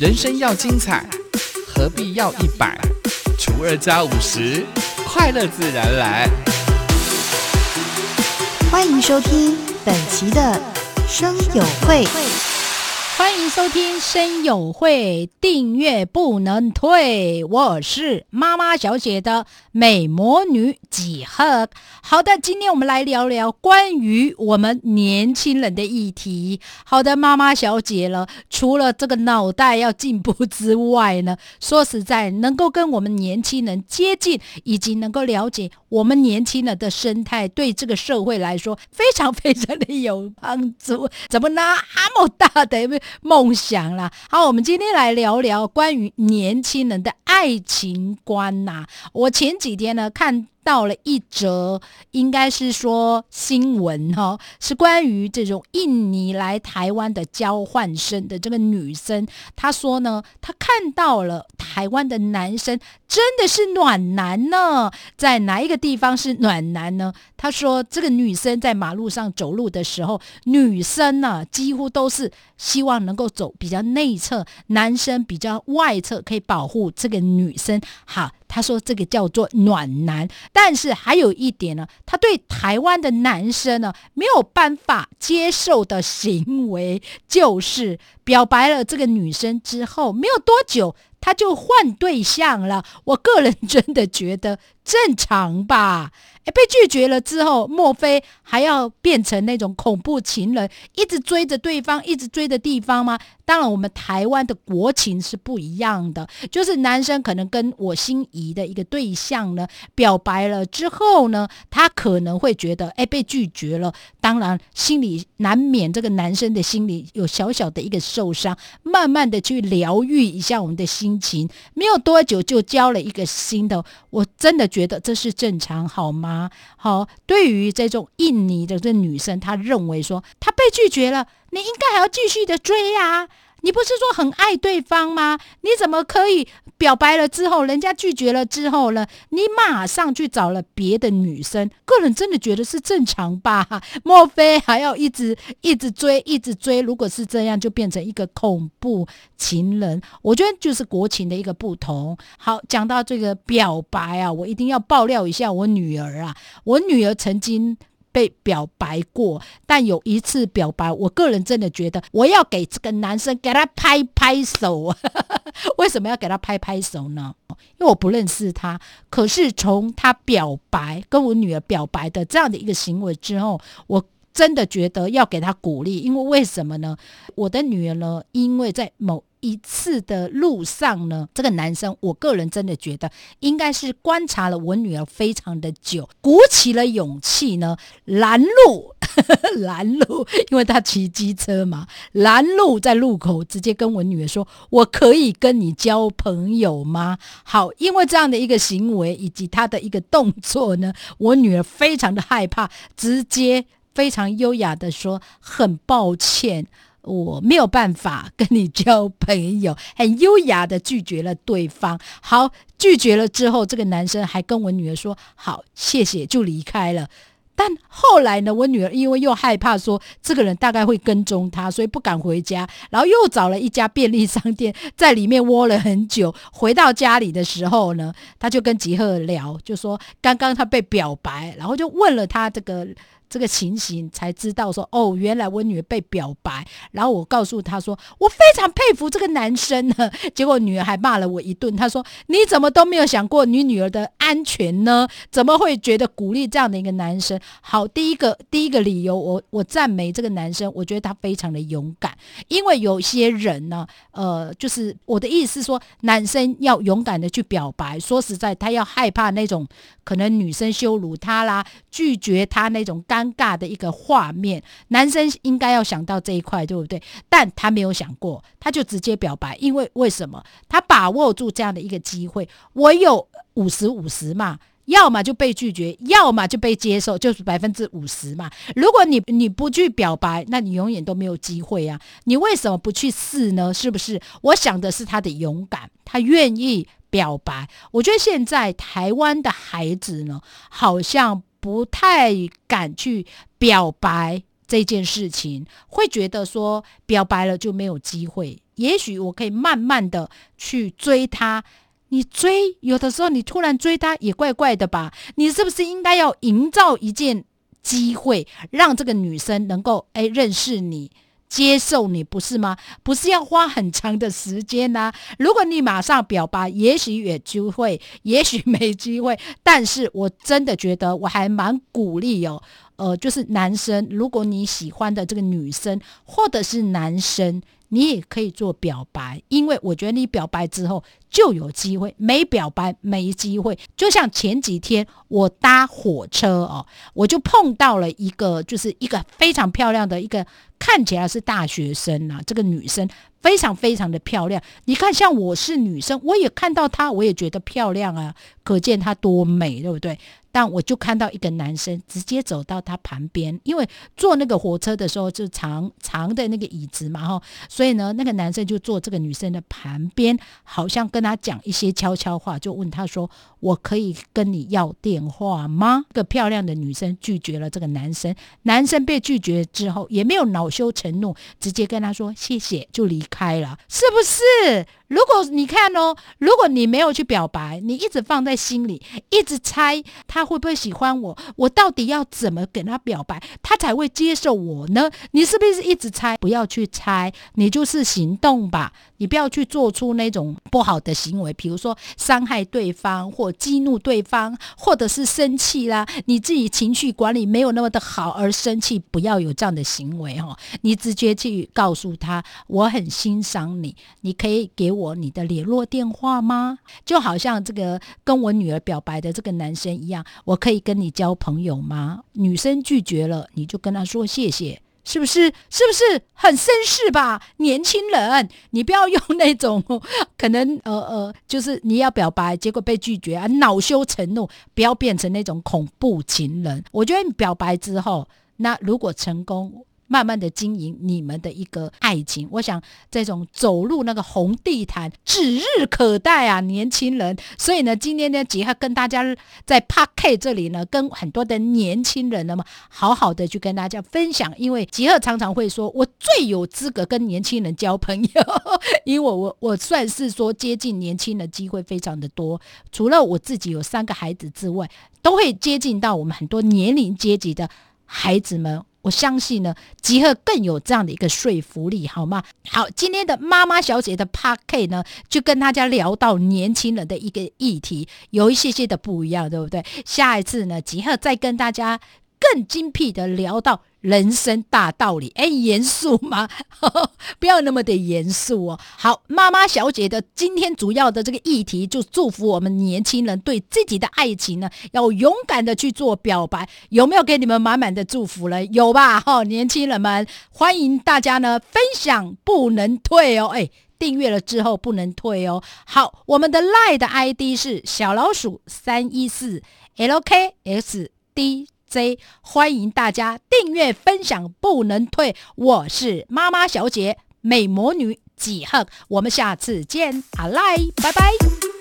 人生要精彩，何必要一百除二加五十？快乐自然来。欢迎收听本期的生友会。欢迎收听声友会，订阅不能退。我是妈妈小姐的美魔女几何。好的，今天我们来聊聊关于我们年轻人的议题。好的，妈妈小姐了，除了这个脑袋要进步之外呢，说实在，能够跟我们年轻人接近，以及能够了解我们年轻人的生态，对这个社会来说非常非常的有帮助。怎么那么大的？梦想啦，好，我们今天来聊聊关于年轻人的爱情观呐。我前几天呢看。到了一则，应该是说新闻哈，是关于这种印尼来台湾的交换生的这个女生，她说呢，她看到了台湾的男生真的是暖男呢，在哪一个地方是暖男呢？她说这个女生在马路上走路的时候，女生呢几乎都是希望能够走比较内侧，男生比较外侧，可以保护这个女生。好。他说：“这个叫做暖男，但是还有一点呢，他对台湾的男生呢没有办法接受的行为，就是表白了这个女生之后，没有多久他就换对象了。我个人真的觉得正常吧。”哎，被拒绝了之后，莫非还要变成那种恐怖情人，一直追着对方，一直追着地方吗？当然，我们台湾的国情是不一样的，就是男生可能跟我心仪的一个对象呢表白了之后呢，他可能会觉得哎被拒绝了，当然心里难免这个男生的心里有小小的一个受伤，慢慢的去疗愈一下我们的心情，没有多久就交了一个新的，我真的觉得这是正常，好吗？好，对于这种印尼的这女生，她认为说她被拒绝了，你应该还要继续的追呀。你不是说很爱对方吗？你怎么可以表白了之后，人家拒绝了之后呢？你马上去找了别的女生？个人真的觉得是正常吧？莫非还要一直一直追，一直追？如果是这样，就变成一个恐怖情人。我觉得就是国情的一个不同。好，讲到这个表白啊，我一定要爆料一下我女儿啊，我女儿曾经。被表白过，但有一次表白，我个人真的觉得我要给这个男生给他拍拍手。为什么要给他拍拍手呢？因为我不认识他。可是从他表白跟我女儿表白的这样的一个行为之后，我真的觉得要给他鼓励。因为为什么呢？我的女儿呢，因为在某。一次的路上呢，这个男生，我个人真的觉得应该是观察了我女儿非常的久，鼓起了勇气呢，拦路，拦路，因为他骑机车嘛，拦路在路口直接跟我女儿说：“我可以跟你交朋友吗？”好，因为这样的一个行为以及他的一个动作呢，我女儿非常的害怕，直接非常优雅的说：“很抱歉。”我没有办法跟你交朋友，很 优雅的拒绝了对方。好，拒绝了之后，这个男生还跟我女儿说：“好，谢谢，就离开了。”但后来呢，我女儿因为又害怕说这个人大概会跟踪她，所以不敢回家，然后又找了一家便利商店，在里面窝了很久。回到家里的时候呢，他就跟吉赫聊，就说刚刚他被表白，然后就问了他这个。这个情形才知道说哦，原来我女儿被表白，然后我告诉她说，我非常佩服这个男生呢。结果女儿还骂了我一顿，她说你怎么都没有想过你女儿的安全呢？怎么会觉得鼓励这样的一个男生？好，第一个第一个理由，我我赞美这个男生，我觉得他非常的勇敢，因为有些人呢，呃，就是我的意思是说，男生要勇敢的去表白。说实在，他要害怕那种可能女生羞辱他啦，拒绝他那种干。尴尬的一个画面，男生应该要想到这一块，对不对？但他没有想过，他就直接表白，因为为什么？他把握住这样的一个机会，我有五十五十嘛，要么就被拒绝，要么就被接受，就是百分之五十嘛。如果你你不去表白，那你永远都没有机会啊！你为什么不去试呢？是不是？我想的是他的勇敢，他愿意表白。我觉得现在台湾的孩子呢，好像。不太敢去表白这件事情，会觉得说表白了就没有机会。也许我可以慢慢的去追他。你追，有的时候你突然追他也怪怪的吧？你是不是应该要营造一件机会，让这个女生能够哎认识你？接受你不是吗？不是要花很长的时间呐。如果你马上表白，也许有机会，也许没机会。但是我真的觉得我还蛮鼓励哦。呃，就是男生，如果你喜欢的这个女生或者是男生，你也可以做表白，因为我觉得你表白之后就有机会，没表白没机会。就像前几天我搭火车哦，我就碰到了一个，就是一个非常漂亮的一个。看起来是大学生啊，这个女生非常非常的漂亮。你看，像我是女生，我也看到她，我也觉得漂亮啊，可见她多美，对不对？但我就看到一个男生直接走到她旁边，因为坐那个火车的时候就长长的那个椅子嘛，哈，所以呢，那个男生就坐这个女生的旁边，好像跟她讲一些悄悄话，就问她说：“我可以跟你要电话吗？”这个漂亮的女生拒绝了这个男生，男生被拒绝之后也没有恼恼羞成怒，直接跟他说谢谢就离开了，是不是？如果你看哦，如果你没有去表白，你一直放在心里，一直猜他会不会喜欢我，我到底要怎么跟他表白，他才会接受我呢？你是不是一直猜？不要去猜，你就是行动吧。你不要去做出那种不好的行为，比如说伤害对方，或激怒对方，或者是生气啦。你自己情绪管理没有那么的好而生气，不要有这样的行为哈。你直接去告诉他，我很欣赏你，你可以给我我你的联络电话吗？就好像这个跟我女儿表白的这个男生一样，我可以跟你交朋友吗？女生拒绝了，你就跟他说谢谢。是不是？是不是很绅士吧？年轻人，你不要用那种 可能呃呃，就是你要表白，结果被拒绝啊，恼羞成怒，不要变成那种恐怖情人。我觉得你表白之后，那如果成功。慢慢的经营你们的一个爱情，我想这种走入那个红地毯指日可待啊，年轻人。所以呢，今天呢，杰克跟大家在 p a r K 这里呢，跟很多的年轻人那么好好的去跟大家分享，因为杰克常常会说，我最有资格跟年轻人交朋友，因为我我我算是说接近年轻的机会非常的多，除了我自己有三个孩子之外，都会接近到我们很多年龄阶级的孩子们。我相信呢，集合更有这样的一个说服力，好吗？好，今天的妈妈小姐的 Part K 呢，就跟大家聊到年轻人的一个议题，有一些些的不一样，对不对？下一次呢，集合再跟大家更精辟的聊到。人生大道理，哎，严肃吗？不要那么的严肃哦。好，妈妈小姐的今天主要的这个议题，就祝福我们年轻人对自己的爱情呢，要勇敢的去做表白。有没有给你们满满的祝福呢？有吧？哈，年轻人们，欢迎大家呢分享，不能退哦。哎，订阅了之后不能退哦。好，我们的赖的 ID 是小老鼠三一四 LKSD。Z，欢迎大家订阅分享，不能退。我是妈妈小姐美魔女几号，我们下次见，阿赖，拜拜。